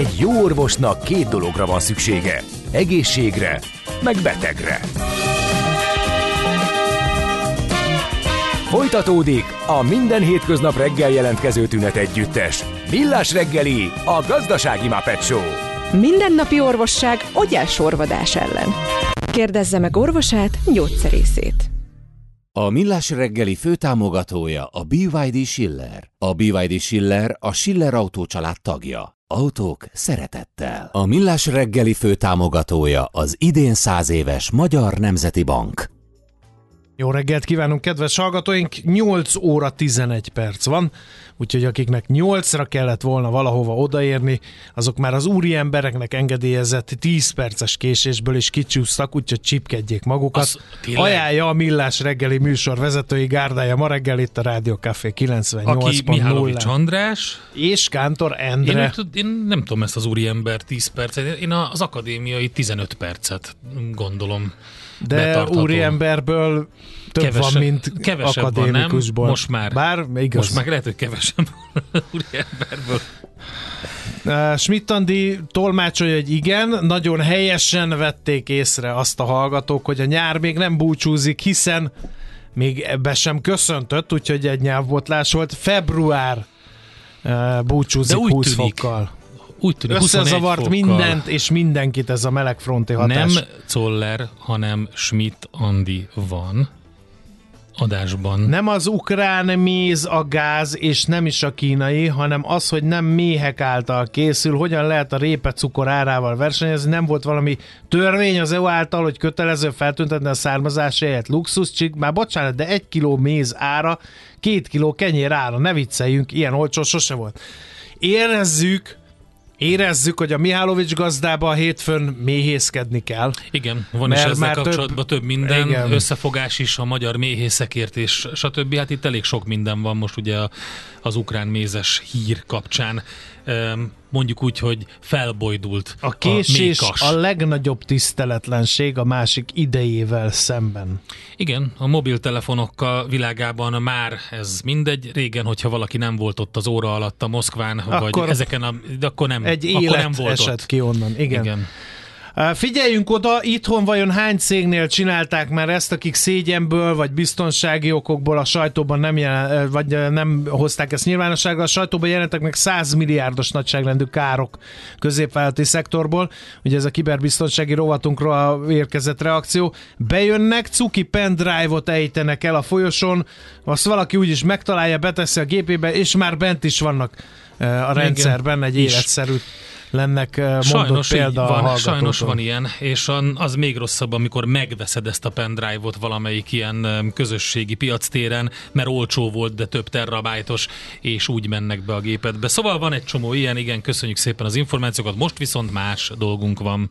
Egy jó orvosnak két dologra van szüksége. Egészségre, meg betegre. Folytatódik a minden hétköznap reggel jelentkező tünet együttes. Millás reggeli, a gazdasági Muppet Show. Mindennapi orvosság sorvadás ellen. Kérdezze meg orvosát, gyógyszerészét. A Millás reggeli főtámogatója a BYD Schiller. A BYD Schiller a Schiller Autó család tagja. Autók szeretettel. A Millás reggeli főtámogatója az idén száz éves Magyar Nemzeti Bank. Jó reggelt kívánunk, kedves hallgatóink! 8 óra 11 perc van, úgyhogy akiknek 8-ra kellett volna valahova odaérni, azok már az úri embereknek engedélyezett 10 perces késésből is kicsúsztak, úgyhogy csipkedjék magukat. Az, Ajánlja a Millás reggeli műsor vezetői gárdája ma reggel itt a Rádió Café 98.0. Aki Mihálovics András. És Kántor Endre. Én, én nem tudom ezt az úri ember 10 percet, én az akadémiai 15 percet gondolom. De úriemberből több kevesebb, van, mint kevesebb akadémikusból. Van? Most már. Bár igaz. Most már lehet, hogy kevesebb úriemberből. Uh, Schmidt Andi tolmácsolja, hogy igen, nagyon helyesen vették észre azt a hallgatók, hogy a nyár még nem búcsúzik, hiszen még ebbe sem köszöntött, úgyhogy egy nyelvbotlás volt. Február uh, búcsúzik 20 tűnik, fokkal úgy tűnik, Összezavart mindent és mindenkit ez a melegfronti hatás. Nem Zoller, hanem Schmidt Andi van adásban. Nem az ukrán méz a gáz, és nem is a kínai, hanem az, hogy nem méhek által készül, hogyan lehet a répe cukor árával versenyezni. Nem volt valami törvény az EU által, hogy kötelező feltüntetni a származási helyet luxuscsik. Már bocsánat, de egy kiló méz ára, két kiló kenyér ára, ne vicceljünk, ilyen olcsó sose volt. Érezzük, Érezzük, hogy a Mihálovics gazdába a hétfőn méhészkedni kell. Igen, van is ezzel kapcsolatban több, több minden, igen. összefogás is a magyar méhészekért, és stb. Hát itt elég sok minden van most ugye az ukrán mézes hír kapcsán mondjuk úgy, hogy felbojdult a késés a, a legnagyobb tiszteletlenség a másik idejével szemben. Igen, a mobiltelefonokkal világában már ez mindegy. Régen, hogyha valaki nem volt ott az óra alatt a Moszkván, akkor vagy ezeken a... Akkor nem, egy akkor élet nem volt esett ott. ki onnan. Igen. Igen. Figyeljünk oda, itthon vajon hány cégnél csinálták már ezt, akik szégyenből vagy biztonsági okokból a sajtóban nem, jelen, vagy nem hozták ezt nyilvánosságra. A sajtóban jelentek meg 100 milliárdos nagyságrendű károk középvállalati szektorból. Ugye ez a kiberbiztonsági rovatunkra érkezett reakció. Bejönnek, cuki pendrive-ot ejtenek el a folyosón, azt valaki úgyis megtalálja, beteszi a gépébe, és már bent is vannak a rendszerben egy életszerű lennek eh, mondott sajnos példa van, a Sajnos van ilyen, és az még rosszabb, amikor megveszed ezt a pendrive-ot valamelyik ilyen közösségi piactéren, mert olcsó volt, de több terrabájtos, és úgy mennek be a gépedbe. Szóval van egy csomó ilyen, igen, köszönjük szépen az információkat, most viszont más dolgunk van.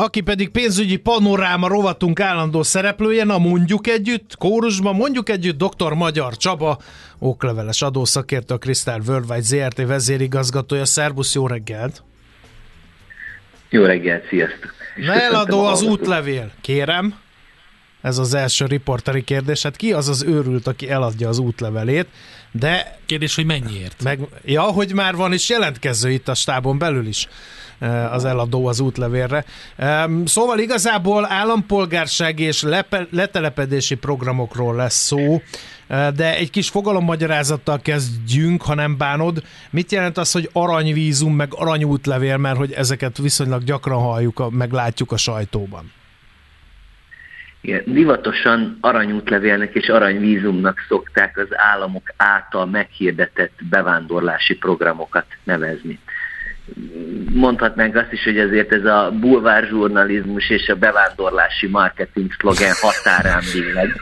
Aki pedig pénzügyi panoráma rovatunk állandó szereplője, na mondjuk együtt, kórusban mondjuk együtt dr. Magyar Csaba, okleveles adószakértő, a Crystal Worldwide ZRT vezérigazgatója. Szerbusz, jó reggelt! Jó reggelt, sziasztok! Ne eladó az útlevél, kérem. Ez az első riporteri kérdés. Hát ki az az őrült, aki eladja az útlevelét? De... Kérdés, hogy mennyiért? Meg, ja, hogy már van is jelentkező itt a stábon belül is eh, az eladó az útlevélre. Szóval igazából állampolgársági és lepe, letelepedési programokról lesz szó, eh, de egy kis fogalommagyarázzattal kezdjünk, ha nem bánod. Mit jelent az, hogy aranyvízum, meg aranyútlevél, mert hogy ezeket viszonylag gyakran halljuk, meg látjuk a sajtóban? Igen, divatosan aranyútlevélnek és aranyvízumnak szokták az államok által meghirdetett bevándorlási programokat nevezni. Mondhatnánk azt is, hogy ezért ez a bulvárzsurnalizmus és a bevándorlási marketing szlogen határán billeg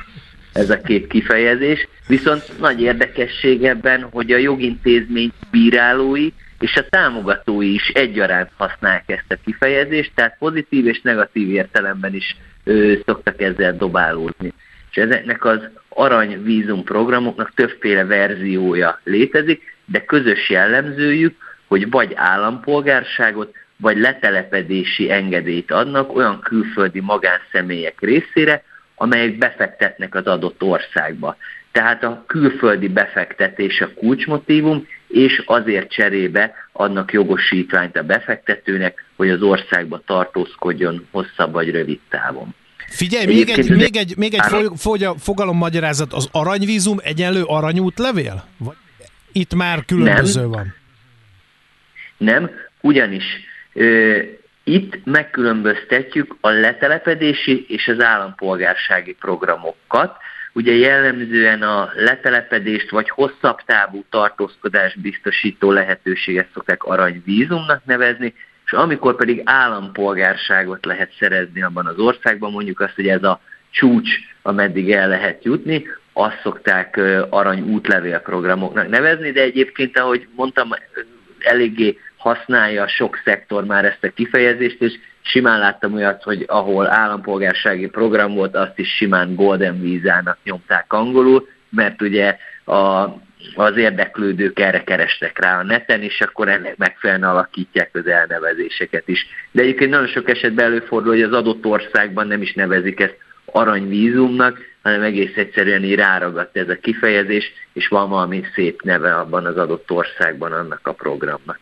ez a két kifejezés. Viszont nagy érdekesség ebben, hogy a jogintézmény bírálói és a támogatói is egyaránt használják ezt a kifejezést, tehát pozitív és negatív értelemben is ö, szoktak ezzel dobálódni. És ezeknek az aranyvízum programoknak többféle verziója létezik, de közös jellemzőjük, hogy vagy állampolgárságot, vagy letelepedési engedélyt adnak olyan külföldi magánszemélyek részére, amelyek befektetnek az adott országba. Tehát a külföldi befektetés a kulcsmotívum, és azért cserébe adnak jogosítványt a befektetőnek, hogy az országba tartózkodjon hosszabb vagy rövid távon. Figyelj, még egy, még egy, még egy fogalommagyarázat, az aranyvízum egyenlő aranyútlevél? Itt már különböző Nem. van. Nem, ugyanis ö, itt megkülönböztetjük a letelepedési és az állampolgársági programokat. Ugye jellemzően a letelepedést vagy hosszabb távú tartózkodást biztosító lehetőséget szokták aranyvízumnak nevezni, és amikor pedig állampolgárságot lehet szerezni abban az országban, mondjuk azt, hogy ez a csúcs, ameddig el lehet jutni, azt szokták arany útlevél programoknak nevezni, de egyébként, ahogy mondtam, eléggé használja sok szektor már ezt a kifejezést, és simán láttam olyat, hogy ahol állampolgársági program volt, azt is simán Golden Visa-nak nyomták angolul, mert ugye a az érdeklődők erre kerestek rá a neten, és akkor ennek megfelelően alakítják az elnevezéseket is. De egyébként nagyon sok esetben előfordul, hogy az adott országban nem is nevezik ezt aranyvízumnak, hanem egész egyszerűen így ráragadt ez a kifejezés, és van valami szép neve abban az adott országban annak a programnak.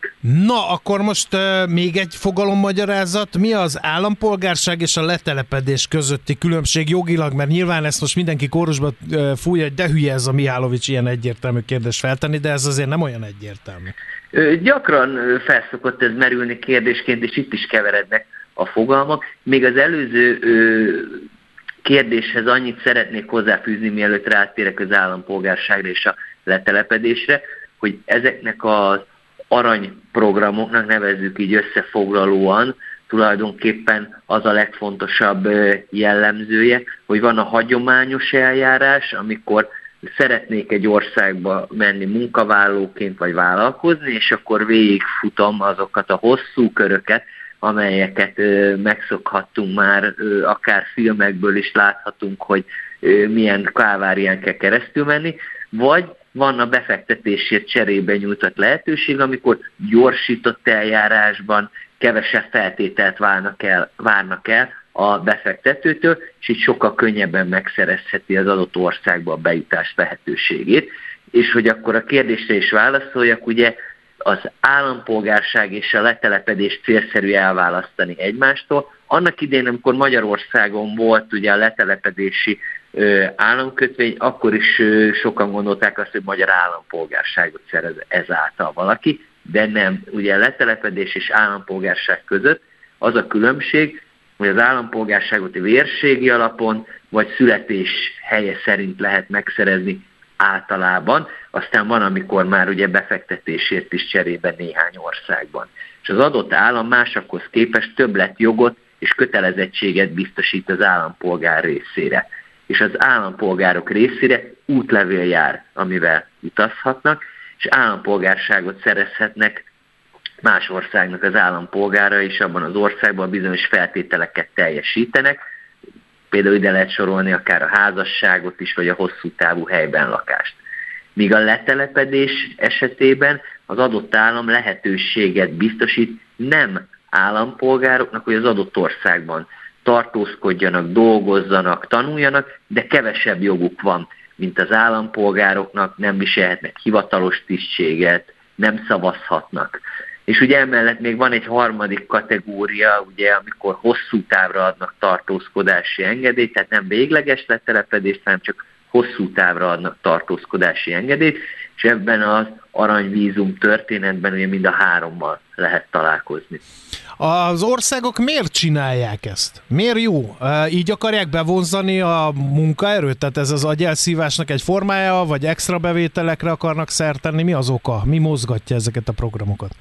Na, akkor most uh, még egy fogalommagyarázat. Mi az állampolgárság és a letelepedés közötti különbség jogilag? Mert nyilván ezt most mindenki kórusba uh, fújja, de hülye ez a Mihálovics ilyen egyértelmű kérdést feltenni, de ez azért nem olyan egyértelmű. Gyakran felszokott ez merülni kérdésként, és itt is keverednek a fogalmak. Még az előző kérdéshez annyit szeretnék hozzáfűzni, mielőtt rátérek az állampolgárságra és a letelepedésre, hogy ezeknek az aranyprogramoknak nevezzük így összefoglalóan, tulajdonképpen az a legfontosabb jellemzője, hogy van a hagyományos eljárás, amikor szeretnék egy országba menni munkavállalóként vagy vállalkozni, és akkor végigfutom azokat a hosszú köröket, amelyeket megszokhattunk már, akár filmekből is láthatunk, hogy milyen kávárián kell keresztül menni, vagy van a befektetésért cserébe nyújtott lehetőség, amikor gyorsított eljárásban kevesebb feltételt várnak el, várnak el a befektetőtől, és így sokkal könnyebben megszerezheti az adott országba a bejutás lehetőségét. És hogy akkor a kérdésre is válaszoljak, ugye az állampolgárság és a letelepedés célszerű elválasztani egymástól. Annak idén, amikor Magyarországon volt ugye a letelepedési ö, államkötvény, akkor is ö, sokan gondolták azt, hogy magyar állampolgárságot szerez ezáltal valaki, de nem. Ugye a letelepedés és állampolgárság között az a különbség, hogy az állampolgárságot vérségi alapon vagy születés helye szerint lehet megszerezni általában, aztán van, amikor már ugye befektetésért is cserébe néhány országban. És az adott állam másokhoz képest többlet jogot és kötelezettséget biztosít az állampolgár részére. És az állampolgárok részére útlevél jár, amivel utazhatnak, és állampolgárságot szerezhetnek más országnak az állampolgára, és abban az országban bizonyos feltételeket teljesítenek, Például ide lehet sorolni akár a házasságot is, vagy a hosszú távú helyben lakást. Míg a letelepedés esetében az adott állam lehetőséget biztosít nem állampolgároknak, hogy az adott országban tartózkodjanak, dolgozzanak, tanuljanak, de kevesebb joguk van, mint az állampolgároknak, nem viselhetnek hivatalos tisztséget, nem szavazhatnak. És ugye emellett még van egy harmadik kategória, ugye, amikor hosszú távra adnak tartózkodási engedélyt, tehát nem végleges letelepedést, hanem csak hosszú távra adnak tartózkodási engedélyt, és ebben az aranyvízum történetben ugye mind a hárommal lehet találkozni. Az országok miért csinálják ezt? Miért jó? Így akarják bevonzani a munkaerőt? Tehát ez az agyelszívásnak egy formája, vagy extra bevételekre akarnak szertenni? Mi az oka? Mi mozgatja ezeket a programokat?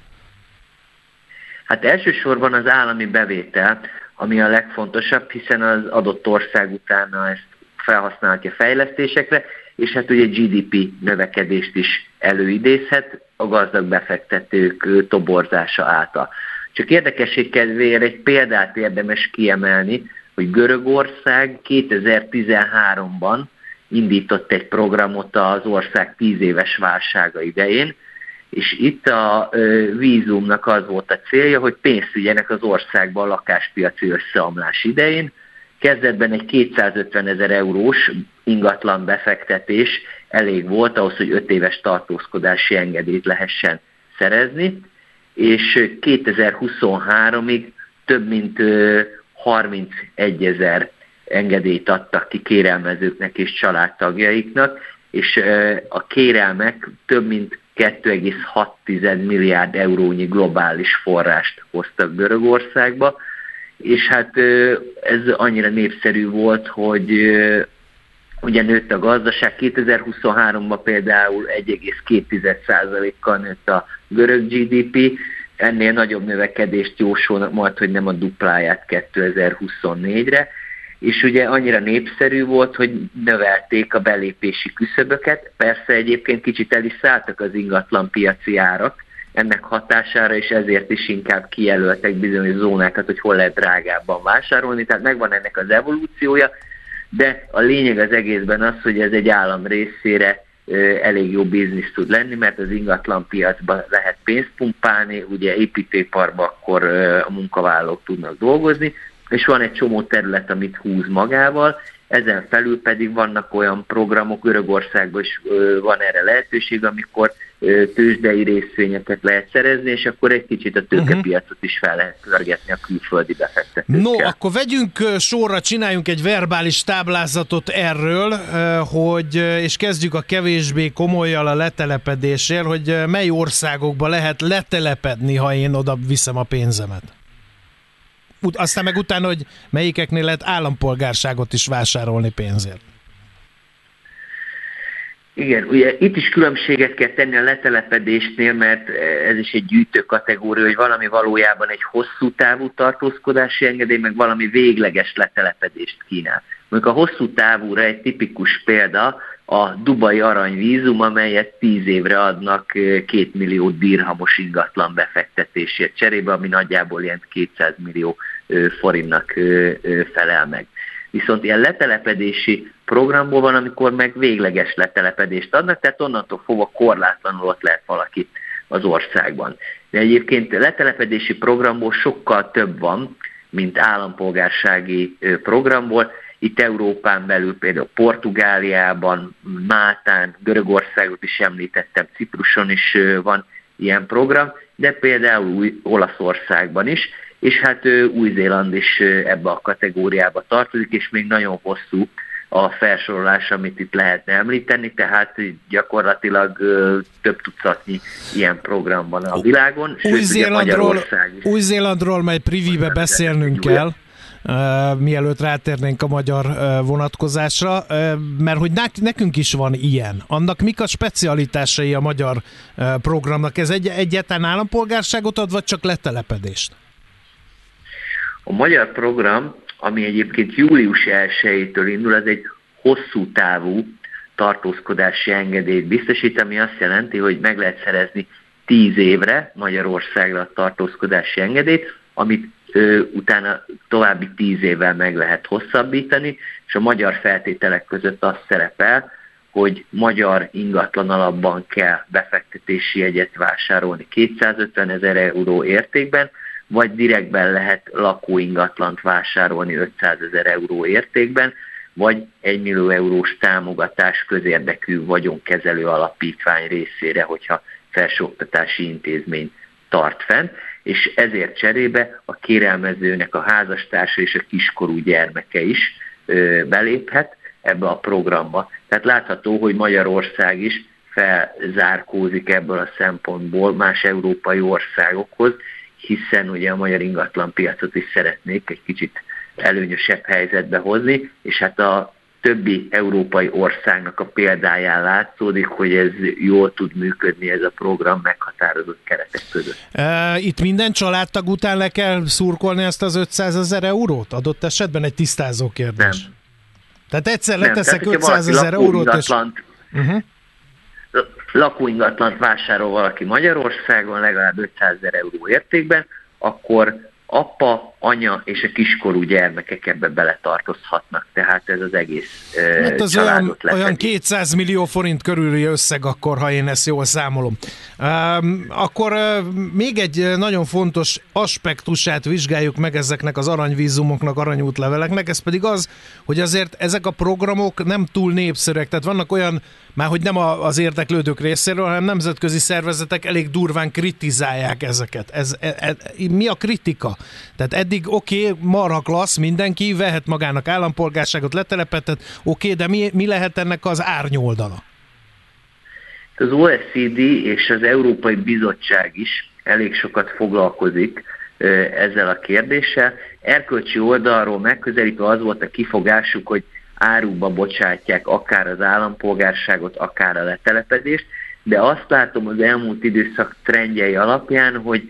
Hát elsősorban az állami bevétel, ami a legfontosabb, hiszen az adott ország utána ezt felhasználhatja fejlesztésekre, és hát ugye GDP növekedést is előidézhet, a gazdag befektetők toborzása által. Csak érdekesség kedvéért egy példát érdemes kiemelni, hogy Görögország 2013-ban indított egy programot az ország tíz éves válsága idején, és itt a vízumnak az volt a célja, hogy pénzt vigyenek az országba a lakáspiaci összeomlás idején. Kezdetben egy 250 ezer eurós ingatlan befektetés elég volt ahhoz, hogy 5 éves tartózkodási engedélyt lehessen szerezni, és 2023-ig több mint 31 ezer engedélyt adtak ki kérelmezőknek és családtagjaiknak, és a kérelmek több mint 2,6 milliárd eurónyi globális forrást hoztak Görögországba, és hát ez annyira népszerű volt, hogy ugye nőtt a gazdaság, 2023-ban például 1,2%-kal nőtt a görög GDP, ennél nagyobb növekedést jósol majd, hogy nem a dupláját 2024-re, és ugye annyira népszerű volt, hogy növelték a belépési küszöböket. Persze egyébként kicsit el is szálltak az ingatlan piaci árak ennek hatására, és ezért is inkább kijelöltek bizonyos zónákat, hogy hol lehet drágábban vásárolni, tehát megvan ennek az evolúciója, de a lényeg az egészben az, hogy ez egy állam részére elég jó biznisz tud lenni, mert az ingatlan piacban lehet pénzt pumpálni, ugye építőiparban akkor a munkavállalók tudnak dolgozni, és van egy csomó terület, amit húz magával, ezen felül pedig vannak olyan programok, Görögországban is van erre lehetőség, amikor tőzsdei részvényeket lehet szerezni, és akkor egy kicsit a tőkepiacot is fel lehet pörgetni a külföldi befektetőkkel. No, akkor vegyünk sorra, csináljunk egy verbális táblázatot erről, hogy, és kezdjük a kevésbé komolyal a letelepedéssel, hogy mely országokba lehet letelepedni, ha én oda viszem a pénzemet aztán meg utána, hogy melyikeknél lehet állampolgárságot is vásárolni pénzért. Igen, ugye itt is különbséget kell tenni a letelepedésnél, mert ez is egy gyűjtő kategória, hogy valami valójában egy hosszú távú tartózkodási engedély, meg valami végleges letelepedést kínál. Mondjuk a hosszú távúra egy tipikus példa a Dubai aranyvízum, amelyet tíz évre adnak két millió dirhamos ingatlan befektetésért cserébe, ami nagyjából ilyen 200 millió forintnak felel meg. Viszont ilyen letelepedési programból van, amikor meg végleges letelepedést adnak, tehát onnantól fogva korlátlanul ott lehet valaki az országban. De egyébként letelepedési programból sokkal több van, mint állampolgársági programból. Itt Európán belül például Portugáliában, Máltán, Görögországot is említettem, Cipruson is van ilyen program, de például Olaszországban is és hát Új-Zéland is ebbe a kategóriába tartozik, és még nagyon hosszú a felsorolás, amit itt lehetne említeni, tehát gyakorlatilag több tucatnyi ilyen program van a világon. Új-Zélandról, Új-Zélandról majd privibe beszélnünk kell. Uh, mielőtt rátérnénk a magyar uh, vonatkozásra, uh, mert hogy nekünk is van ilyen. Annak mik a specialitásai a magyar programnak? Ez egy, egyetlen állampolgárságot ad, vagy csak letelepedést? A magyar program, ami egyébként július 1-től indul, az egy hosszú távú tartózkodási engedélyt biztosít, ami azt jelenti, hogy meg lehet szerezni 10 évre Magyarországra tartózkodási engedélyt, amit ö, utána további 10 évvel meg lehet hosszabbítani, és a magyar feltételek között az szerepel, hogy magyar ingatlan alapban kell befektetési jegyet vásárolni 250 ezer euró értékben, vagy direktben lehet lakóingatlant vásárolni 500 ezer euró értékben, vagy 1 millió eurós támogatás közérdekű vagyonkezelő alapítvány részére, hogyha felsőoktatási intézmény tart fenn, és ezért cserébe a kérelmezőnek a házastársa és a kiskorú gyermeke is ö, beléphet ebbe a programba. Tehát látható, hogy Magyarország is felzárkózik ebből a szempontból más európai országokhoz, hiszen ugye a magyar ingatlan piacot is szeretnék egy kicsit előnyösebb helyzetbe hozni, és hát a többi európai országnak a példáján látszódik, hogy ez jól tud működni ez a program meghatározott keretek között. Itt minden családtag után le kell szurkolni ezt az 500 ezer eurót? Adott esetben egy tisztázó kérdés. Nem. Tehát egyszer leteszek Nem, tehát, 500 ezer eurót, és... Uh-huh lakóingatlant vásárol valaki Magyarországon legalább 500 ezer euró értékben, akkor apa, anya és a kiskorú gyermekek ebbe beletartozhatnak. Tehát ez az egész hát az olyan, olyan 200 millió forint körüli összeg akkor, ha én ezt jól számolom. Um, akkor még egy nagyon fontos aspektusát vizsgáljuk meg ezeknek az aranyvízumoknak, aranyútleveleknek, ez pedig az, hogy azért ezek a programok nem túl népszerűek, tehát vannak olyan, már hogy nem az érdeklődők részéről, hanem nemzetközi szervezetek elég durván kritizálják ezeket. Ez, e, e, mi a kritika? Tehát eddig oké, okay, marha klassz, mindenki vehet magának állampolgárságot, letelepetett, oké, okay, de mi, mi lehet ennek az árnyoldala? Az OECD és az Európai Bizottság is elég sokat foglalkozik ezzel a kérdéssel. Erkölcsi oldalról megközelítve az volt a kifogásuk, hogy áruba bocsátják akár az állampolgárságot, akár a letelepedést, de azt látom az elmúlt időszak trendjei alapján, hogy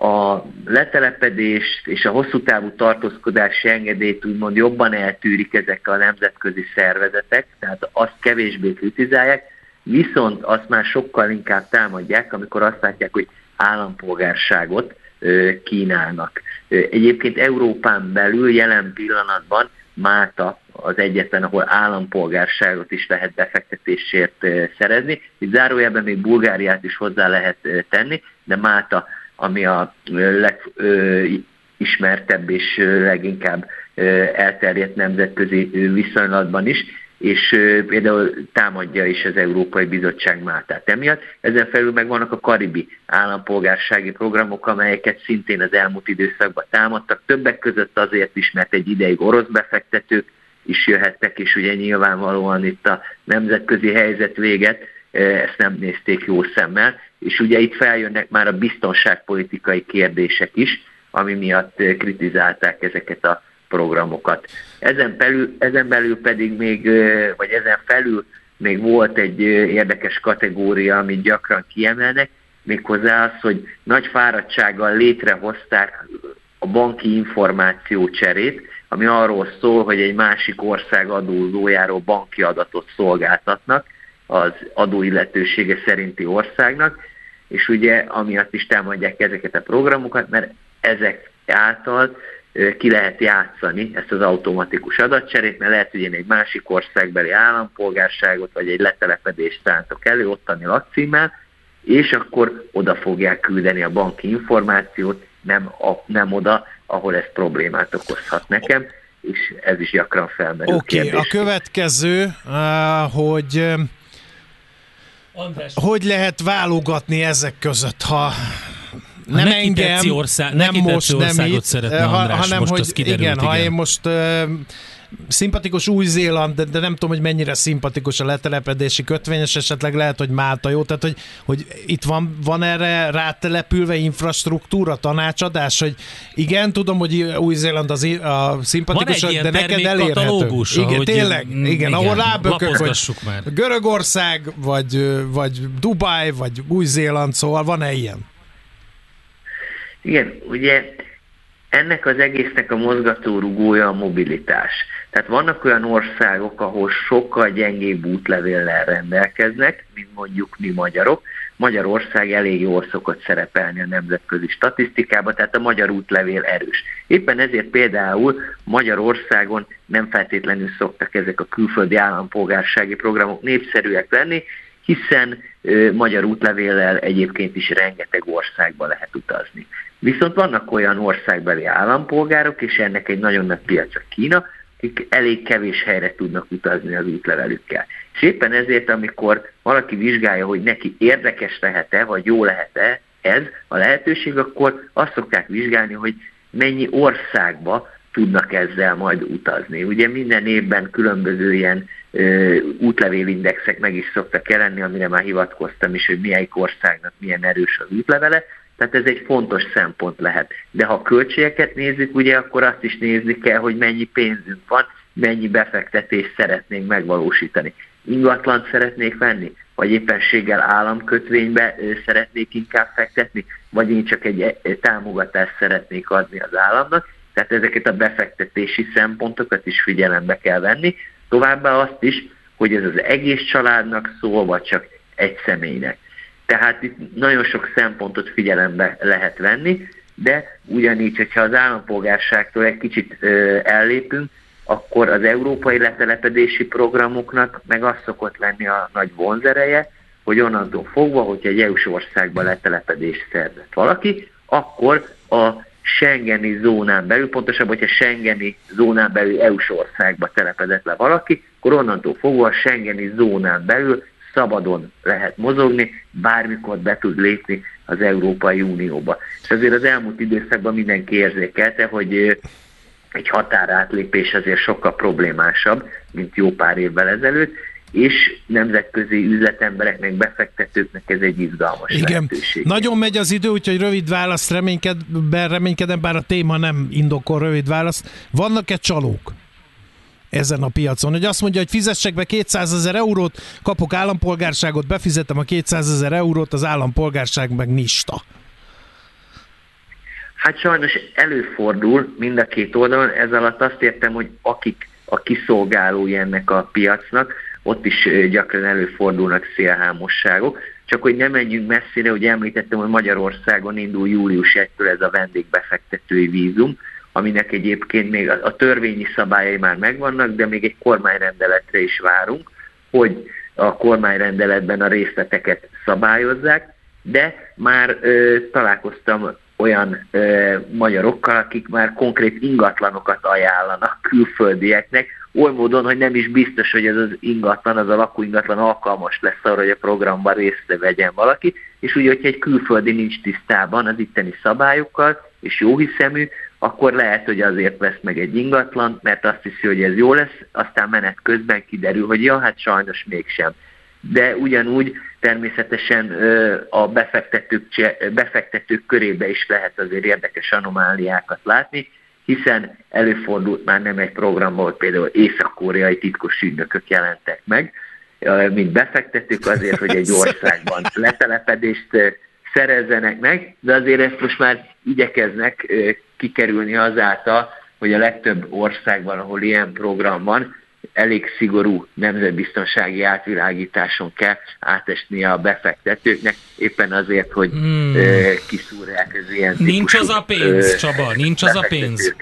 a letelepedést és a hosszú távú tartózkodási engedélyt úgymond jobban eltűrik ezek a nemzetközi szervezetek, tehát azt kevésbé kritizálják, viszont azt már sokkal inkább támadják, amikor azt látják, hogy állampolgárságot kínálnak. Egyébként Európán belül jelen pillanatban Máta az egyetlen, ahol állampolgárságot is lehet befektetésért szerezni. Itt zárójelben még Bulgáriát is hozzá lehet tenni, de Máta ami a legismertebb és leginkább elterjedt nemzetközi viszonylatban is, és például támadja is az Európai Bizottság Máltát emiatt. Ezen felül meg vannak a karibi állampolgársági programok, amelyeket szintén az elmúlt időszakban támadtak, többek között azért is, mert egy ideig orosz befektetők is jöhettek, és ugye nyilvánvalóan itt a nemzetközi helyzet véget, ezt nem nézték jó szemmel, és ugye itt feljönnek már a biztonságpolitikai kérdések is, ami miatt kritizálták ezeket a programokat. Ezen belül, ezen belül pedig még, vagy ezen felül még volt egy érdekes kategória, amit gyakran kiemelnek, méghozzá az, hogy nagy fáradtsággal létrehozták a banki információ cserét, ami arról szól, hogy egy másik ország adózójáról banki adatot szolgáltatnak az adóilletősége szerinti országnak, és ugye amiatt is támadják ezeket a programokat, mert ezek által ki lehet játszani ezt az automatikus adatcserét, mert lehet, hogy én egy másik országbeli állampolgárságot, vagy egy letelepedést szántok elő, ottani lakcímmel, és akkor oda fogják küldeni a banki információt, nem, a, nem oda, ahol ez problémát okozhat nekem, és ez is gyakran felmerül Oké, okay, a következő, hogy András. Hogy lehet válogatni ezek között, ha nem engem, ország, nem most, nem itt, szeretne András, hanem most hogy igen, igen, ha én most uh, szimpatikus Új-Zéland, de, de nem tudom, hogy mennyire szimpatikus a letelepedési kötvényes, esetleg lehet, hogy Málta jó, tehát hogy, hogy itt van, van erre rátelepülve infrastruktúra, tanácsadás, hogy igen, tudom, hogy Új-Zéland az a szimpatikus, de neked elérhető. Igen, tényleg, igen, igen, ahol rábökök, hogy már. Görögország, vagy, vagy Dubáj, vagy Új-Zéland, szóval van-e ilyen? Igen, ugye ennek az egésznek a mozgatórugója a mobilitás. Tehát vannak olyan országok, ahol sokkal gyengébb útlevéllel rendelkeznek, mint mondjuk mi magyarok. Magyarország elég jól szokott szerepelni a nemzetközi statisztikában, tehát a magyar útlevél erős. Éppen ezért például Magyarországon nem feltétlenül szoktak ezek a külföldi állampolgársági programok népszerűek lenni, hiszen ö, magyar útlevéllel egyébként is rengeteg országba lehet utazni. Viszont vannak olyan országbeli állampolgárok, és ennek egy nagyon nagy piac a Kína, akik elég kevés helyre tudnak utazni az útlevelükkel. És éppen ezért, amikor valaki vizsgálja, hogy neki érdekes lehet-e, vagy jó lehet-e ez a lehetőség, akkor azt szokták vizsgálni, hogy mennyi országba tudnak ezzel majd utazni. Ugye minden évben különböző ilyen útlevélindexek meg is szoktak jelenni, amire már hivatkoztam is, hogy milyen országnak milyen erős az útlevele, tehát ez egy fontos szempont lehet. De ha költségeket nézzük, ugye akkor azt is nézni kell, hogy mennyi pénzünk van, mennyi befektetést szeretnénk megvalósítani. Ingatlant szeretnék venni, vagy éppenséggel államkötvénybe szeretnék inkább fektetni, vagy én csak egy támogatást szeretnék adni az államnak. Tehát ezeket a befektetési szempontokat is figyelembe kell venni. Továbbá azt is, hogy ez az egész családnak szól, vagy csak egy személynek. Tehát itt nagyon sok szempontot figyelembe lehet venni, de ugyanígy, hogyha az állampolgárságtól egy kicsit ö, ellépünk, akkor az európai letelepedési programoknak meg az szokott lenni a nagy vonzereje, hogy onnantól fogva, hogyha egy EU-s országban letelepedést szerzett valaki, akkor a Schengeni zónán belül, pontosabban, hogyha Schengeni zónán belül EU-s országba telepedett le valaki, akkor onnantól fogva a Schengeni zónán belül szabadon lehet mozogni, bármikor be tud lépni az Európai Unióba. És azért az elmúlt időszakban mindenki érzékelte, hogy egy határátlépés azért sokkal problémásabb, mint jó pár évvel ezelőtt, és nemzetközi üzletembereknek, befektetőknek ez egy izgalmas Igen. lehetőség. Nagyon megy az idő, úgyhogy rövid választ reményked, reménykedem, bár a téma nem indokol rövid választ. Vannak-e csalók? ezen a piacon. Hogy azt mondja, hogy fizessek be 200 ezer eurót, kapok állampolgárságot, befizetem a 200 ezer eurót, az állampolgárság meg nista. Hát sajnos előfordul mind a két oldalon, ez alatt azt értem, hogy akik a kiszolgálói ennek a piacnak, ott is gyakran előfordulnak szélhámosságok. Csak hogy nem menjünk messzire, hogy említettem, hogy Magyarországon indul július 1-től ez a vendégbefektetői vízum, aminek egyébként még a törvényi szabályai már megvannak, de még egy kormányrendeletre is várunk, hogy a kormányrendeletben a részleteket szabályozzák, de már ö, találkoztam olyan ö, magyarokkal, akik már konkrét ingatlanokat ajánlanak külföldieknek, oly módon, hogy nem is biztos, hogy ez az ingatlan, az a lakóingatlan alkalmas lesz arra, hogy a programban részt vegyen valaki, és úgy, hogyha egy külföldi nincs tisztában az itteni szabályokkal, és jó hiszemű, akkor lehet, hogy azért vesz meg egy ingatlan, mert azt hiszi, hogy ez jó lesz, aztán menet közben kiderül, hogy ja, hát sajnos mégsem. De ugyanúgy természetesen a befektetők, befektetők körébe is lehet azért érdekes anomáliákat látni, hiszen előfordult már nem egy programban, hogy például észak-koreai titkos ügynökök jelentek meg, mint befektetők azért, hogy egy országban letelepedést szerezzenek meg, de azért ezt most már igyekeznek kikerülni azáltal, hogy a legtöbb országban, ahol ilyen program van, elég szigorú nemzetbiztonsági átvilágításon kell átesnie a befektetőknek, éppen azért, hogy hmm. kiszúrják az ilyen Nincs az a pénz, Csaba, nincs az a pénz.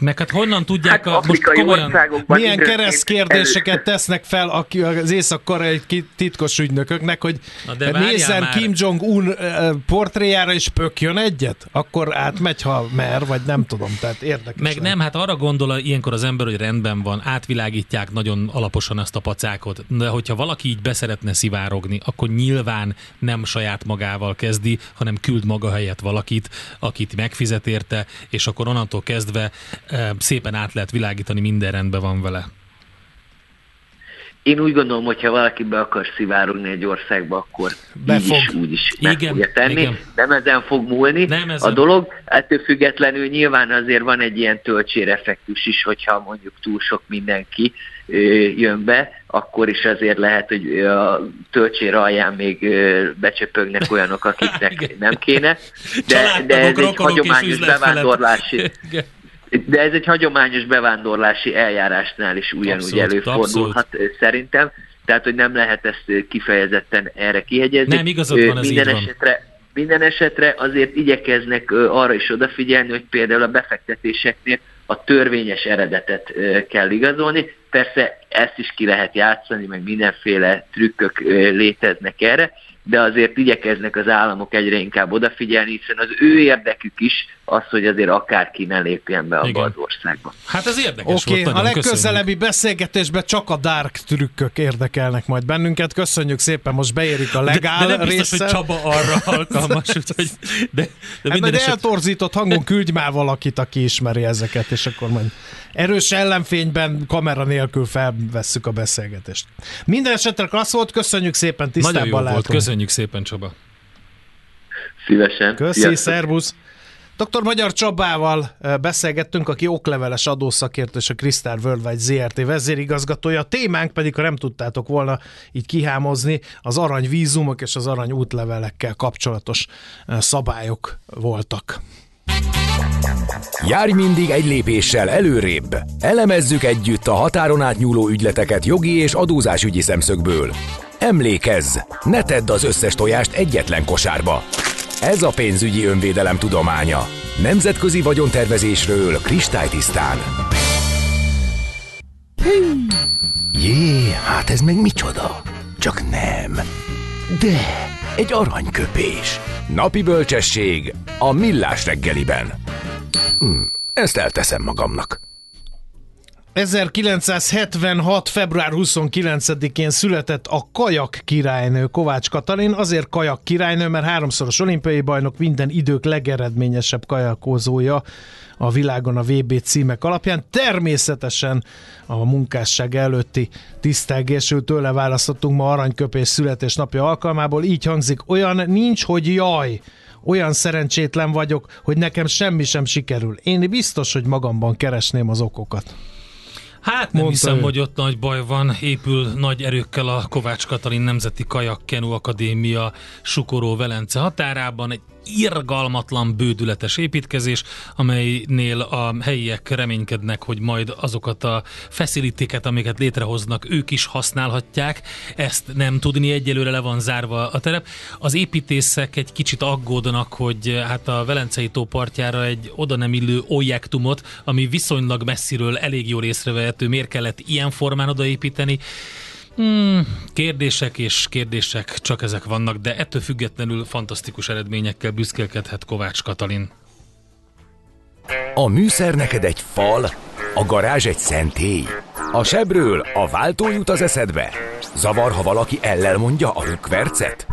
Meg hát honnan tudják hát a... Most komolyan, milyen kereszt kérdéseket tesznek fel az észak-koreai titkos ügynököknek, hogy nézzen már. Kim Jong-un portréjára és pökjön egyet? Akkor átmegy, ha mer, vagy nem tudom, tehát érdekes. Meg nem, hát arra gondol ilyenkor az ember, hogy rendben van, átvilágítják nagyon alaposan ezt a pacákot, de hogyha valaki így beszeretne szivárogni, akkor nyilván nem saját magával kezdi, hanem küld maga helyett valakit, akit megfizet érte, és akkor onnantól kezdve szépen át lehet világítani, minden rendben van vele. Én úgy gondolom, hogy ha valaki be akar szivárogni egy országba, akkor Be így fog. is, úgy is meg igen, fogja tenni. Igen. Nem ezen fog múlni Nem ezen. a dolog. Ettől függetlenül nyilván azért van egy ilyen töltséreffektus is, hogyha mondjuk túl sok mindenki jön be, akkor is azért lehet, hogy a töltsér alján még becsöpögnek olyanok, akiknek nem kéne. De, de ez egy hagyományos bevándorlási de ez egy hagyományos bevándorlási eljárásnál is ugyanúgy abszolút, előfordulhat abszolút. szerintem, tehát hogy nem lehet ezt kifejezetten erre kihegyezni. Nem, igazad van, ez minden esetre, minden esetre azért igyekeznek arra is odafigyelni, hogy például a befektetéseknél a törvényes eredetet kell igazolni. Persze ezt is ki lehet játszani, meg mindenféle trükkök léteznek erre, de azért igyekeznek az államok egyre inkább odafigyelni, hiszen az ő érdekük is az, hogy azért akárki ne lépjen be abba az országba. Hát ez érdekes okay, volt, a legközelebbi köszönjük. beszélgetésben csak a dark trükkök érdekelnek majd bennünket. Köszönjük szépen, most beérik a legál de, de nem biztos, része. hogy Csaba arra alkalmas, úgyhogy de, de hát, eset... eltorzított hangon küldj már valakit, aki ismeri ezeket, és akkor majd erős ellenfényben kamera nélkül felvesszük a beszélgetést. Minden esetre klassz volt, köszönjük szépen, tisztában Nagyon jó volt, köszönjük szépen Csaba. Szívesen. Köszi, szervusz. Dr. Magyar Csabával eh, beszélgettünk, aki okleveles adószakértő és a Crystal Worldwide ZRT vezérigazgatója. A témánk pedig, ha nem tudtátok volna így kihámozni, az aranyvízumok és az arany útlevelekkel kapcsolatos eh, szabályok voltak. Járj mindig egy lépéssel előrébb. Elemezzük együtt a határon átnyúló ügyleteket jogi és adózásügyi szemszögből. Emlékezz, ne tedd az összes tojást egyetlen kosárba. Ez a pénzügyi önvédelem tudománya. Nemzetközi vagyontervezésről kristálytisztán. Jé, hát ez meg micsoda? Csak nem. De, egy aranyköpés. Napi bölcsesség a millás reggeliben. Hm, ezt elteszem magamnak. 1976. február 29-én született a kajak királynő Kovács Katalin. Azért kajak királynő, mert háromszoros olimpiai bajnok minden idők legeredményesebb kajakozója a világon a VB címek alapján. Természetesen a munkásság előtti tisztelgésül tőle választottunk ma aranyköpés születésnapja alkalmából. Így hangzik, olyan nincs, hogy jaj, olyan szerencsétlen vagyok, hogy nekem semmi sem sikerül. Én biztos, hogy magamban keresném az okokat. Hát nem Mondta hiszem, ő. hogy ott nagy baj van. Épül nagy erőkkel a Kovács Katalin Nemzeti Kajak Kenu Akadémia Sukoró Velence határában. Egy irgalmatlan, bődületes építkezés, amelynél a helyiek reménykednek, hogy majd azokat a feszilitéket, amiket létrehoznak, ők is használhatják. Ezt nem tudni, egyelőre le van zárva a terep. Az építészek egy kicsit aggódnak, hogy hát a Velencei tó partjára egy oda nem illő objektumot, ami viszonylag messziről elég jól észrevehető, miért kellett ilyen formán odaépíteni. Hmm, kérdések és kérdések csak ezek vannak, de ettől függetlenül fantasztikus eredményekkel büszkélkedhet Kovács Katalin. A műszer neked egy fal, a garázs egy szentély. A sebről a váltó jut az eszedbe. Zavar, ha valaki ellel mondja a rükvercet?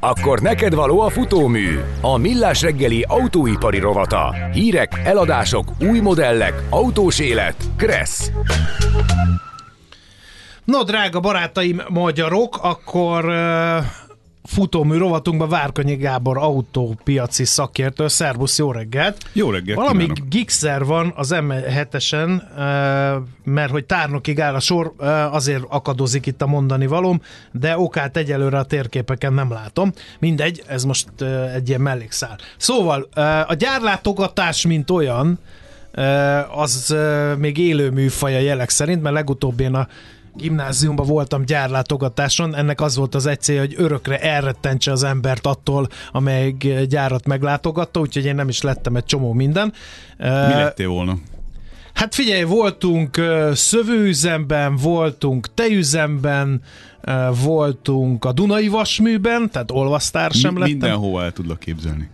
Akkor neked való a futómű, a millás reggeli autóipari rovata. Hírek, eladások, új modellek, autós élet. Kressz. No, drága barátaim magyarok, akkor uh, futómű rovatunkban Várkonyi Gábor autópiaci szakértő. Szervusz, jó reggelt! Jó reggelt Valami kívánok. gigszer van az M7-esen, uh, mert hogy tárnokig áll a sor, azért akadozik itt a mondani valóm, de okát egyelőre a térképeken nem látom. Mindegy, ez most egy ilyen mellékszál. Szóval a gyárlátogatás, mint olyan, az még élő műfaj a jelek szerint, mert legutóbb én a gimnáziumban voltam gyárlátogatáson, ennek az volt az egy célja, hogy örökre elrettentse az embert attól, amely gyárat meglátogatta, úgyhogy én nem is lettem egy csomó minden. Mi lettél volna? Hát figyelj, voltunk szövőüzemben, voltunk tejüzemben, voltunk a Dunai Vasműben, tehát olvasztár sem Mi, lettem. Mindenhova el tudlak képzelni.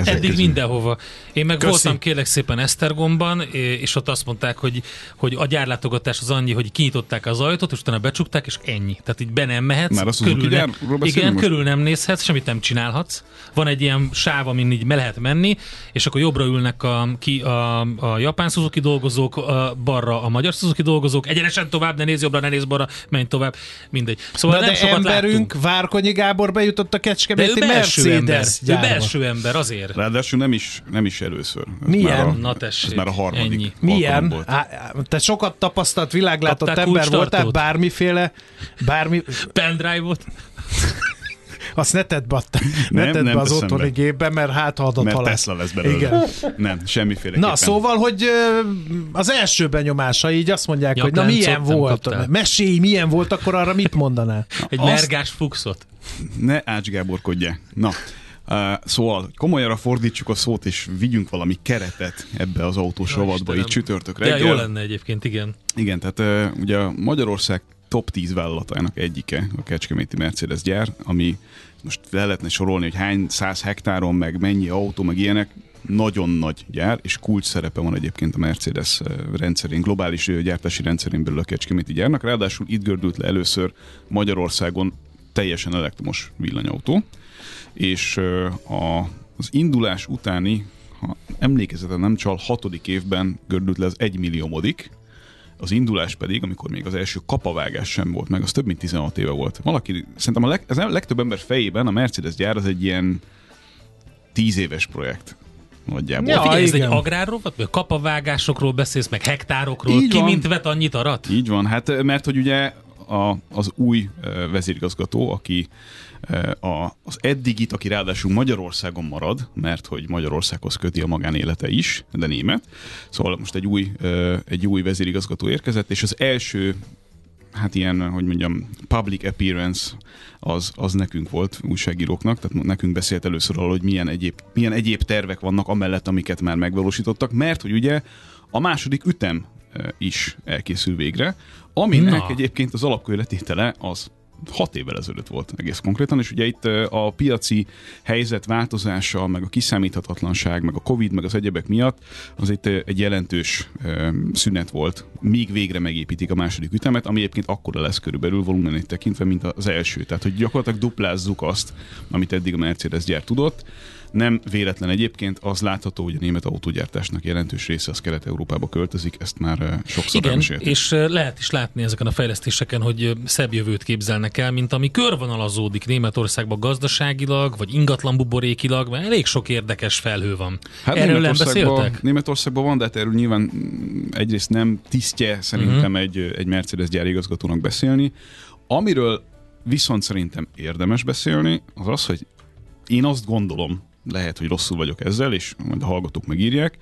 Ezek Eddig közül. mindenhova. Én meg Köszi. voltam kérlek szépen Esztergomban, és ott azt mondták, hogy, hogy a gyárlátogatás az annyi, hogy kinyitották az ajtót, és utána becsukták, és ennyi. Tehát így be nem mehetsz. Már azt körül nem, igen, most? körül nem nézhetsz, semmit nem csinálhatsz. Van egy ilyen sáv, amin így me lehet menni, és akkor jobbra ülnek a, ki, a, a japán Suzuki dolgozók, a, balra a magyar Suzuki dolgozók, egyenesen tovább, ne néz jobbra, ne néz balra, menj tovább, mindegy. Szóval Na nem de sokat emberünk, láttunk. Várkonyi Gábor bejutott a Kecskeméti Mercedes ember. Ő belső ember, azért. Ráadásul nem is, nem is először. Ez Milyen? Már a, Na tessék, ez már a harmadik ennyi. Milyen? Á, te sokat tapasztalt, világlátott Kapták ember voltál, bármiféle, bármi... Pendrive-ot? Azt ne tedd be, ne nem, tedd nem be az otthoni be. gépbe, mert hát ha adott Mert halál. Tesla lesz belőle. Igen. Nem, semmiféle. Na, szóval, hogy az első benyomása így azt mondják, Nyak hogy na milyen volt. Kaptál. Mesélj, milyen volt, akkor arra mit mondanál? Egy azt... mergás fuxot. Ne Ács Gáborkodjál. Na, szóval komolyra fordítsuk a szót, és vigyünk valami keretet ebbe az autós ja, rovatba, így csütörtök reggel. Ja, jó lenne egyébként, igen. Igen, tehát ugye Magyarország top 10 vállalatának egyike a Kecskeméti Mercedes gyár, ami most le lehetne sorolni, hogy hány száz hektáron, meg mennyi autó, meg ilyenek, nagyon nagy gyár, és kulcs szerepe van egyébként a Mercedes rendszerén, globális gyártási rendszerén belül a Kecskeméti gyárnak. Ráadásul itt gördült le először Magyarországon teljesen elektromos villanyautó és a, az indulás utáni, ha emlékezetem nem csal, hatodik évben gördült le az egymilliómodik, az indulás pedig, amikor még az első kapavágás sem volt meg, az több mint 16 éve volt. Valaki, szerintem a, leg, az a legtöbb ember fejében a Mercedes gyár az egy ilyen 10 éves projekt nagyjából. Ja, Figyelj, ez egy agrárrovat, vagy kapavágásokról beszélsz, meg hektárokról, Így ki van. mint vet annyit arat? Így van, hát mert hogy ugye a, az új vezérigazgató, aki a, az eddigit, aki ráadásul Magyarországon marad, mert hogy Magyarországhoz köti a magánélete is, de német. Szóval most egy új, egy új vezérigazgató érkezett, és az első hát ilyen, hogy mondjam, public appearance az, az nekünk volt újságíróknak, tehát nekünk beszélt először arról, hogy milyen egyéb, milyen egyéb tervek vannak amellett, amiket már megvalósítottak, mert hogy ugye a második ütem is elkészül végre, aminek Na. egyébként az alapkőletétele az hat évvel ezelőtt volt egész konkrétan, és ugye itt a piaci helyzet változása, meg a kiszámíthatatlanság, meg a Covid, meg az egyebek miatt az itt egy jelentős szünet volt, míg végre megépítik a második ütemet, ami egyébként akkora lesz körülbelül volumenét tekintve, mint az első. Tehát, hogy gyakorlatilag duplázzuk azt, amit eddig a Mercedes gyár tudott. Nem véletlen egyébként, az látható, hogy a német autógyártásnak jelentős része az Kelet-Európába költözik, ezt már eh, sokszor Igen, és eh, lehet is látni ezeken a fejlesztéseken, hogy eh, szebb jövőt képzelnek el, mint ami körvonalazódik Németországban gazdaságilag, vagy ingatlan buborékilag, mert elég sok érdekes felhő van. Hát erről nem beszéltek? Németországban van, de hát erről nyilván mm, egyrészt nem tisztje szerintem uh-huh. egy, egy Mercedes gyárigazgatónak beszélni. Amiről viszont szerintem érdemes beszélni, az az, hogy én azt gondolom, lehet, hogy rosszul vagyok ezzel, és majd a hallgatók megírják,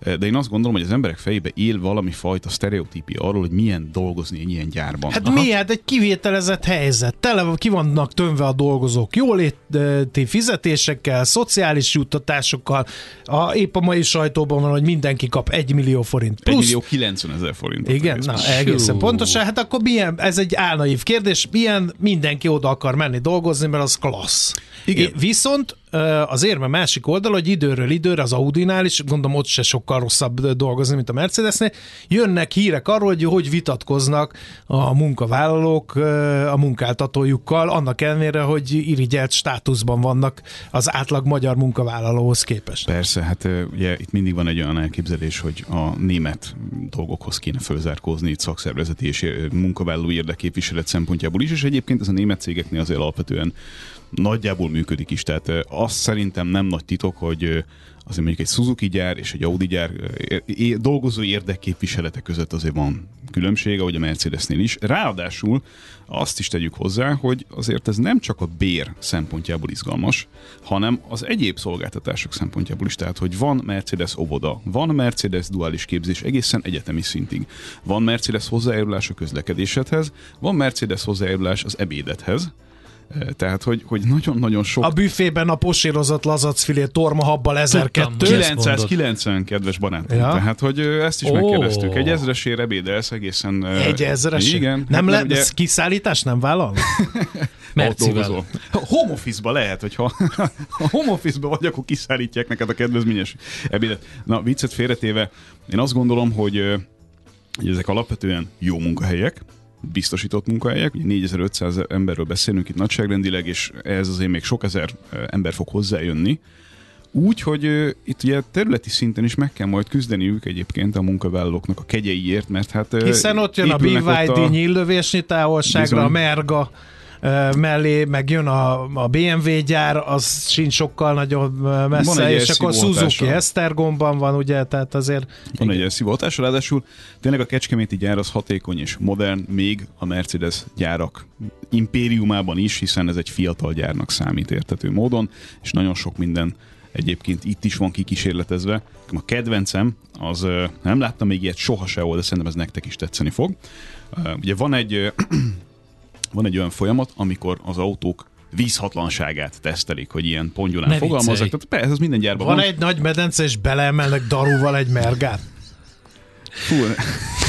de én azt gondolom, hogy az emberek fejébe él valami fajta sztereotípia arról, hogy milyen dolgozni egy ilyen gyárban. Hát Aha. mi? Hát egy kivételezett helyzet. Tele ki vannak tömve a dolgozók jóléti fizetésekkel, szociális juttatásokkal. A, épp a mai sajtóban van, hogy mindenki kap 1 millió forint plusz. 1 millió 90 ezer forint. Igen, na egészen pontosan. Hát akkor milyen, ez egy álnaív kérdés, milyen mindenki oda akar menni dolgozni, mert az klassz. Igen. Viszont az érme másik oldal, hogy időről időre az Audinál is, gondolom ott se sokkal rosszabb dolgozni, mint a Mercedesnél, jönnek hírek arról, hogy hogy vitatkoznak a munkavállalók a munkáltatójukkal, annak ellenére, hogy irigyelt státuszban vannak az átlag magyar munkavállalóhoz képest. Persze, hát ugye itt mindig van egy olyan elképzelés, hogy a német dolgokhoz kéne fölzárkózni itt szakszervezeti és munkavállaló érdeképviselet szempontjából is, és egyébként ez a német cégeknél azért alapvetően nagyjából működik is. Tehát azt szerintem nem nagy titok, hogy azért mondjuk egy Suzuki gyár és egy Audi gyár dolgozó érdekképviselete között azért van különbség, ahogy a Mercedesnél is. Ráadásul azt is tegyük hozzá, hogy azért ez nem csak a bér szempontjából izgalmas, hanem az egyéb szolgáltatások szempontjából is. Tehát, hogy van Mercedes óvoda, van Mercedes duális képzés egészen egyetemi szintig, van Mercedes hozzájárulás a közlekedésedhez, van Mercedes hozzájárulás az ebédethez, tehát, hogy, hogy nagyon-nagyon sok... A büfében a posírozott lazacfilé tormahabbal 1002. 990, kedves barátom. Ja. Tehát, hogy ezt is oh. megkérdeztük. Egy ezresér ebédelsz egészen... Egy ezresér? Igen. Nem hát lehet, ugye... kiszállítás nem vállal? Mercivel. Home office lehet, hogyha a home office vagy, akkor kiszállítják neked a kedvezményes ebédet. Na, viccet félretéve, én azt gondolom, hogy, hogy ezek alapvetően jó munkahelyek, biztosított munkahelyek, ugye 4500 emberről beszélünk itt nagyságrendileg, és ehhez azért még sok ezer ember fog hozzájönni. Úgy, hogy uh, itt ugye területi szinten is meg kell majd küzdeniük egyébként a munkavállalóknak a kegyeiért, mert hát... Hiszen ott jön a BYD a... nyíllövésnyi távolságra, Bizony. a Merga mellé, meg jön a, a BMW gyár, az sincs sokkal nagyobb messze, és akkor Suzuki Esztergomban van, ugye, tehát azért... Van igen. egy szivótás, ráadásul tényleg a Kecskeméti gyár az hatékony és modern, még a Mercedes gyárak impériumában is, hiszen ez egy fiatal gyárnak számít értető módon, és nagyon sok minden egyébként itt is van kikísérletezve. A kedvencem, az nem láttam még ilyet soha sehol, de szerintem ez nektek is tetszeni fog. Ugye van egy van egy olyan folyamat, amikor az autók vízhatlanságát tesztelik, hogy ilyen pongyolán fogalmazzak. Tehát persze, ez minden gyárban van. Van egy nagy medence, és beleemelnek darúval egy mergát. Fú,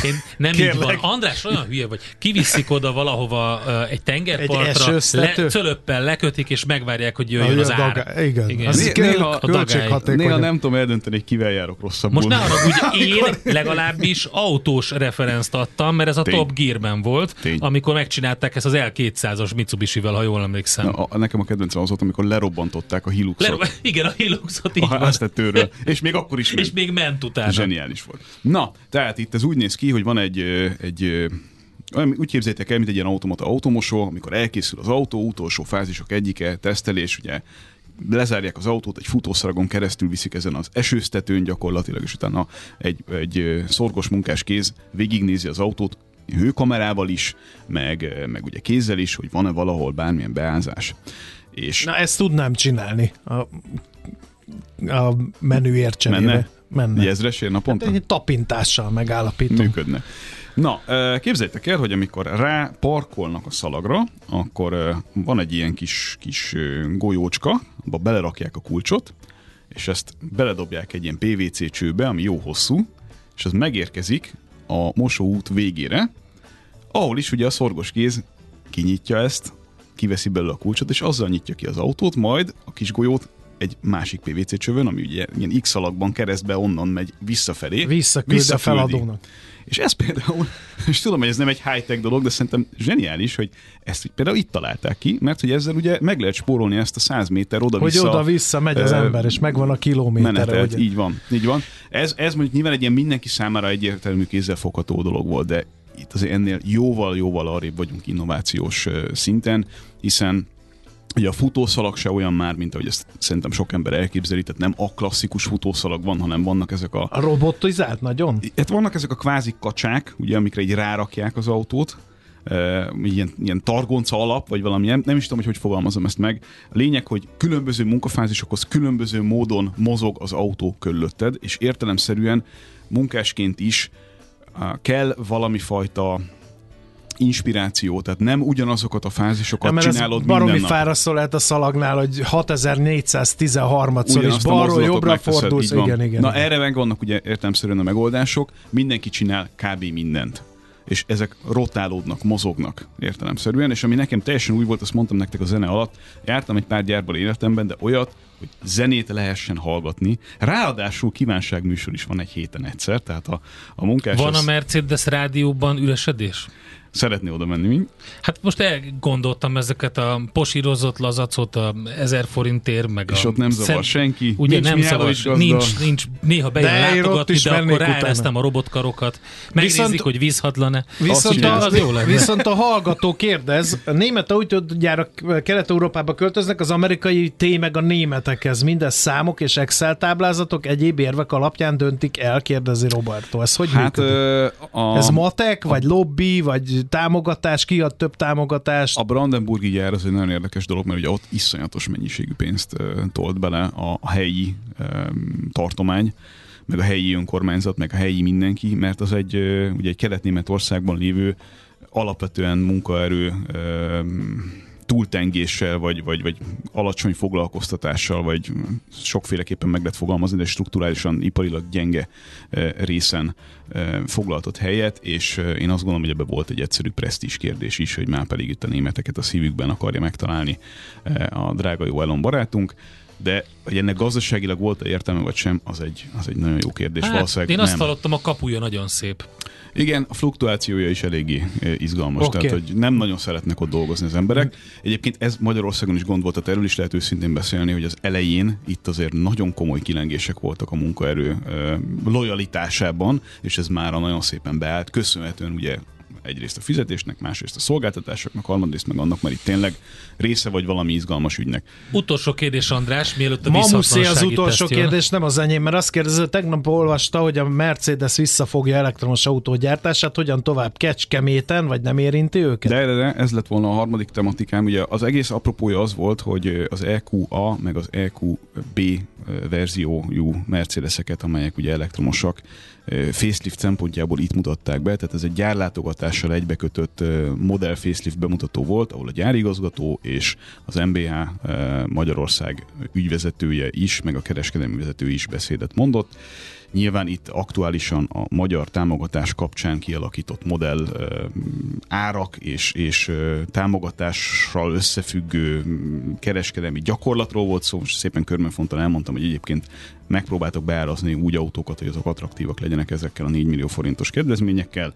én nem Kérlek. így van. András olyan hülye vagy. Kiviszik oda valahova uh, egy tengerpartra, egy le, cölöppel lekötik, és megvárják, hogy jöjjön a, az ár. Daga, igen. igen. Az néha, néha, néha nem tudom eldönteni, hogy kivel járok rosszabbul. Most ne arra, hogy én legalábbis autós referenzt adtam, mert ez a Tény. Top Gearben volt, Tény. amikor megcsinálták ezt az L200-as Mitsubishi-vel, ha jól emlékszem. Na, a, nekem a kedvencem az volt, amikor lerobbantották a Hiluxot. Lerob- igen, a Hiluxot így a háztetőről. És még akkor is És még ment utána. Zseniális volt. Na, tehát itt ez úgy néz ki, hogy van egy, egy úgy képzeljétek el, mint egy ilyen automata automosó, amikor elkészül az autó, utolsó fázisok egyike, tesztelés, ugye lezárják az autót, egy futószaragon keresztül viszik ezen az esőztetőn gyakorlatilag, és utána egy, egy szorgos munkás kéz végignézi az autót, hőkamerával is, meg, meg ugye kézzel is, hogy van-e valahol bármilyen beázás. És Na ezt tudnám csinálni a, a menüért cserébe. Menne? Menne. Egy ezresér naponta? Hát egy tapintással megállapítom. Működne. Na, képzeljétek el, hogy amikor rá parkolnak a szalagra, akkor van egy ilyen kis, kis golyócska, abba belerakják a kulcsot, és ezt beledobják egy ilyen PVC csőbe, ami jó hosszú, és az megérkezik a mosóút végére, ahol is ugye a szorgos kéz kinyitja ezt, kiveszi belőle a kulcsot, és azzal nyitja ki az autót, majd a kis golyót egy másik PVC csövön, ami ugye ilyen X alakban keresztbe onnan megy visszafelé. Visszaküld a feladónak. És ez például, és tudom, hogy ez nem egy high-tech dolog, de szerintem zseniális, hogy ezt például itt találták ki, mert hogy ezzel ugye meg lehet spórolni ezt a 100 méter oda-vissza. Hogy oda-vissza megy az ember, és megvan a kilométerre. Ugye? Így van, így van. Ez, ez mondjuk nyilván egy ilyen mindenki számára egyértelmű kézzelfogható dolog volt, de itt azért ennél jóval-jóval arrébb vagyunk innovációs szinten, hiszen Ugye a futószalag se olyan már, mint ahogy ezt szerintem sok ember elképzeli, tehát nem a klasszikus futószalag van, hanem vannak ezek a... A robotizált nagyon? Hát vannak ezek a kvázi kacsák, ugye, amikre így rárakják az autót, ilyen, ilyen targonca alap, vagy valamilyen, nem is tudom, hogy hogy fogalmazom ezt meg. A lényeg, hogy különböző munkafázisokhoz különböző módon mozog az autó körülötted, és értelemszerűen munkásként is kell valami fajta inspiráció, tehát nem ugyanazokat a fázisokat ja, csinálod baromi minden fárasztó lehet a szalagnál, hogy 6413-szor is balról jobbra fordulsz. Igen, igen. Na erre meg vannak ugye értelmszerűen a megoldások, mindenki csinál kb. mindent és ezek rotálódnak, mozognak értelemszerűen, és ami nekem teljesen új volt, azt mondtam nektek a zene alatt, jártam egy pár gyárban életemben, de olyat, hogy zenét lehessen hallgatni. Ráadásul kívánságműsor is van egy héten egyszer, tehát a, a munkás... Van a Mercedes rádióban üresedés? szeretné oda menni, mi? Hát most elgondoltam ezeket a posírozott lazacot, a 1000 forintért, meg És a ott nem zavar szem... senki. Ugye nincs nem zavar, nincs, nincs, néha bejön látogatni, de akkor ráeresztem a robotkarokat. Megnézik, viszont, hogy vízhatlan-e. Viszont, a, az jó viszont a hallgató kérdez, a német autógyárak Kelet-Európába költöznek, az amerikai té meg a németekhez. Mindez számok és Excel táblázatok egyéb érvek alapján döntik el, kérdezi Roberto. Ez hogy hát, Ö, a, Ez matek, vagy lobby, vagy támogatás, kiad több támogatást. A Brandenburgi gyár az egy nagyon érdekes dolog, mert ugye ott iszonyatos mennyiségű pénzt uh, tolt bele a, a helyi um, tartomány, meg a helyi önkormányzat, meg a helyi mindenki, mert az egy, ugye egy kelet-németországban lévő alapvetően munkaerő túltengéssel, vagy, vagy, vagy alacsony foglalkoztatással, vagy sokféleképpen meg lehet fogalmazni, de strukturálisan iparilag gyenge eh, részen eh, foglaltott helyet, és eh, én azt gondolom, hogy ebbe volt egy egyszerű presztízs kérdés is, hogy már pedig itt a németeket a szívükben akarja megtalálni a drága jó Elon barátunk de hogy ennek gazdaságilag volt-e értelme vagy sem, az egy, az egy nagyon jó kérdés. Hát, Valószínűleg én azt nem. hallottam, a kapuja nagyon szép. Igen, a fluktuációja is eléggé izgalmas, okay. tehát hogy nem nagyon szeretnek ott dolgozni az emberek. Egyébként ez Magyarországon is gond volt, tehát erről is lehet őszintén beszélni, hogy az elején itt azért nagyon komoly kilengések voltak a munkaerő lojalitásában, és ez már nagyon szépen beállt, köszönhetően ugye egyrészt a fizetésnek, másrészt a szolgáltatásoknak, harmadrészt meg annak, mert itt tényleg része vagy valami izgalmas ügynek. Utolsó kérdés, András, mielőtt a Mamuszi az utolsó kérdés, nem az enyém, mert azt kérdező, tegnap olvasta, hogy a Mercedes visszafogja elektromos autógyártását, hogyan tovább Kecskeméten, vagy nem érinti őket? De, de, de, ez lett volna a harmadik tematikám. Ugye az egész apropója az volt, hogy az EQA meg az EQB verziójú Mercedeseket, amelyek ugye elektromosak, facelift szempontjából itt mutatták be, tehát ez egy gyárlátogatással egybekötött modell facelift bemutató volt, ahol a gyárigazgató és az MBH Magyarország ügyvezetője is, meg a kereskedelmi vezető is beszédet mondott. Nyilván itt aktuálisan a magyar támogatás kapcsán kialakított modell árak és, és támogatással összefüggő kereskedelmi gyakorlatról volt szó, most szépen körbenfontan elmondtam, hogy egyébként megpróbáltak beárazni úgy autókat, hogy azok attraktívak legyenek ezekkel a 4 millió forintos kedvezményekkel.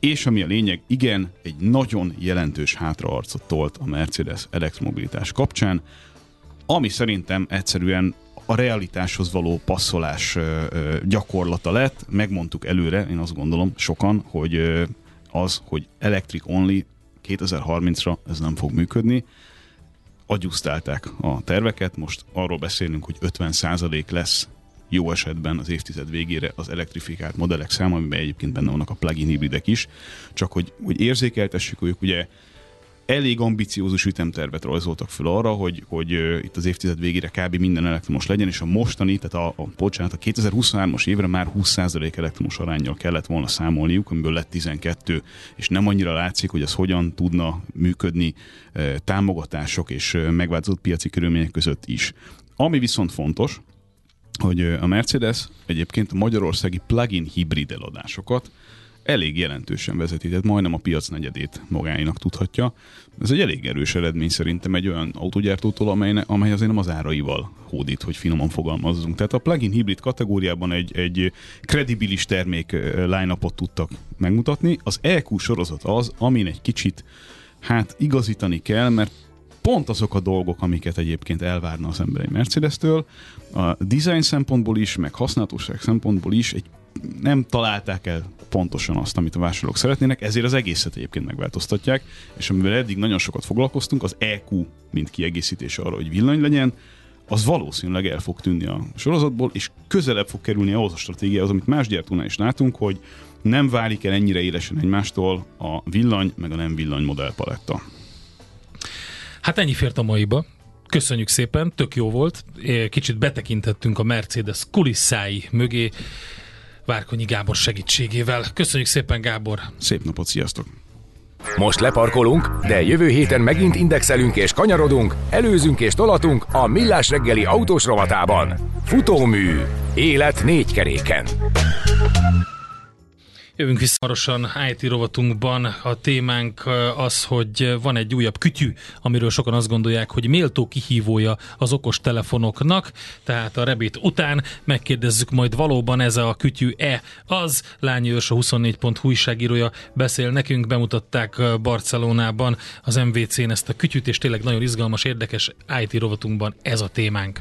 És ami a lényeg, igen, egy nagyon jelentős hátraarcot tolt a Mercedes elektromobilitás kapcsán, ami szerintem egyszerűen a realitáshoz való passzolás gyakorlata lett. Megmondtuk előre, én azt gondolom sokan, hogy az, hogy electric only 2030-ra ez nem fog működni. Agyusztálták a terveket, most arról beszélünk, hogy 50% lesz jó esetben az évtized végére az elektrifikált modellek száma, amiben egyébként benne vannak a plug-in hibridek is, csak hogy, hogy érzékeltessük, hogy ugye elég ambiciózus ütemtervet rajzoltak fel arra, hogy, hogy itt az évtized végére kb. minden elektromos legyen, és a mostani, tehát a, a, bocsánat, a 2023-as évre már 20% elektromos arányjal kellett volna számolniuk, amiből lett 12, és nem annyira látszik, hogy ez hogyan tudna működni támogatások és megváltozott piaci körülmények között is. Ami viszont fontos, hogy a Mercedes egyébként a magyarországi plug-in hibrid eladásokat elég jelentősen vezeti, tehát majdnem a piac negyedét magáinak tudhatja. Ez egy elég erős eredmény szerintem egy olyan autógyártótól, amely, amely azért nem az áraival hódít, hogy finoman fogalmazzunk. Tehát a plug-in hibrid kategóriában egy, egy kredibilis termék line tudtak megmutatni. Az EQ sorozat az, amin egy kicsit hát igazítani kell, mert pont azok a dolgok, amiket egyébként elvárna az ember egy Mercedes-től, a design szempontból is, meg használhatóság szempontból is egy nem találták el pontosan azt, amit a vásárlók szeretnének, ezért az egészet egyébként megváltoztatják, és amivel eddig nagyon sokat foglalkoztunk, az EQ, mint kiegészítés arra, hogy villany legyen, az valószínűleg el fog tűnni a sorozatból, és közelebb fog kerülni ahhoz a stratégiához, amit más gyártónál is látunk, hogy nem válik el ennyire élesen egymástól a villany, meg a nem villany modellpaletta. Hát ennyi fért a maiba. Köszönjük szépen, tök jó volt. Kicsit betekintettünk a Mercedes kulisszái mögé. Várkonyi Gábor segítségével. Köszönjük szépen, Gábor! Szép napot, sziasztok! Most leparkolunk, de jövő héten megint indexelünk és kanyarodunk, előzünk és tolatunk a Millás reggeli autós rovatában. Futómű. Élet négy keréken. Jövünk vissza hamarosan IT rovatunkban. A témánk az, hogy van egy újabb kütyű, amiről sokan azt gondolják, hogy méltó kihívója az okos telefonoknak, tehát a Rebit után megkérdezzük majd valóban ez a kütyű-e az. Lányi Őrs, a 24.hu újságírója beszél nekünk, bemutatták Barcelonában az MVC-n ezt a kütyűt, és tényleg nagyon izgalmas, érdekes IT rovatunkban ez a témánk.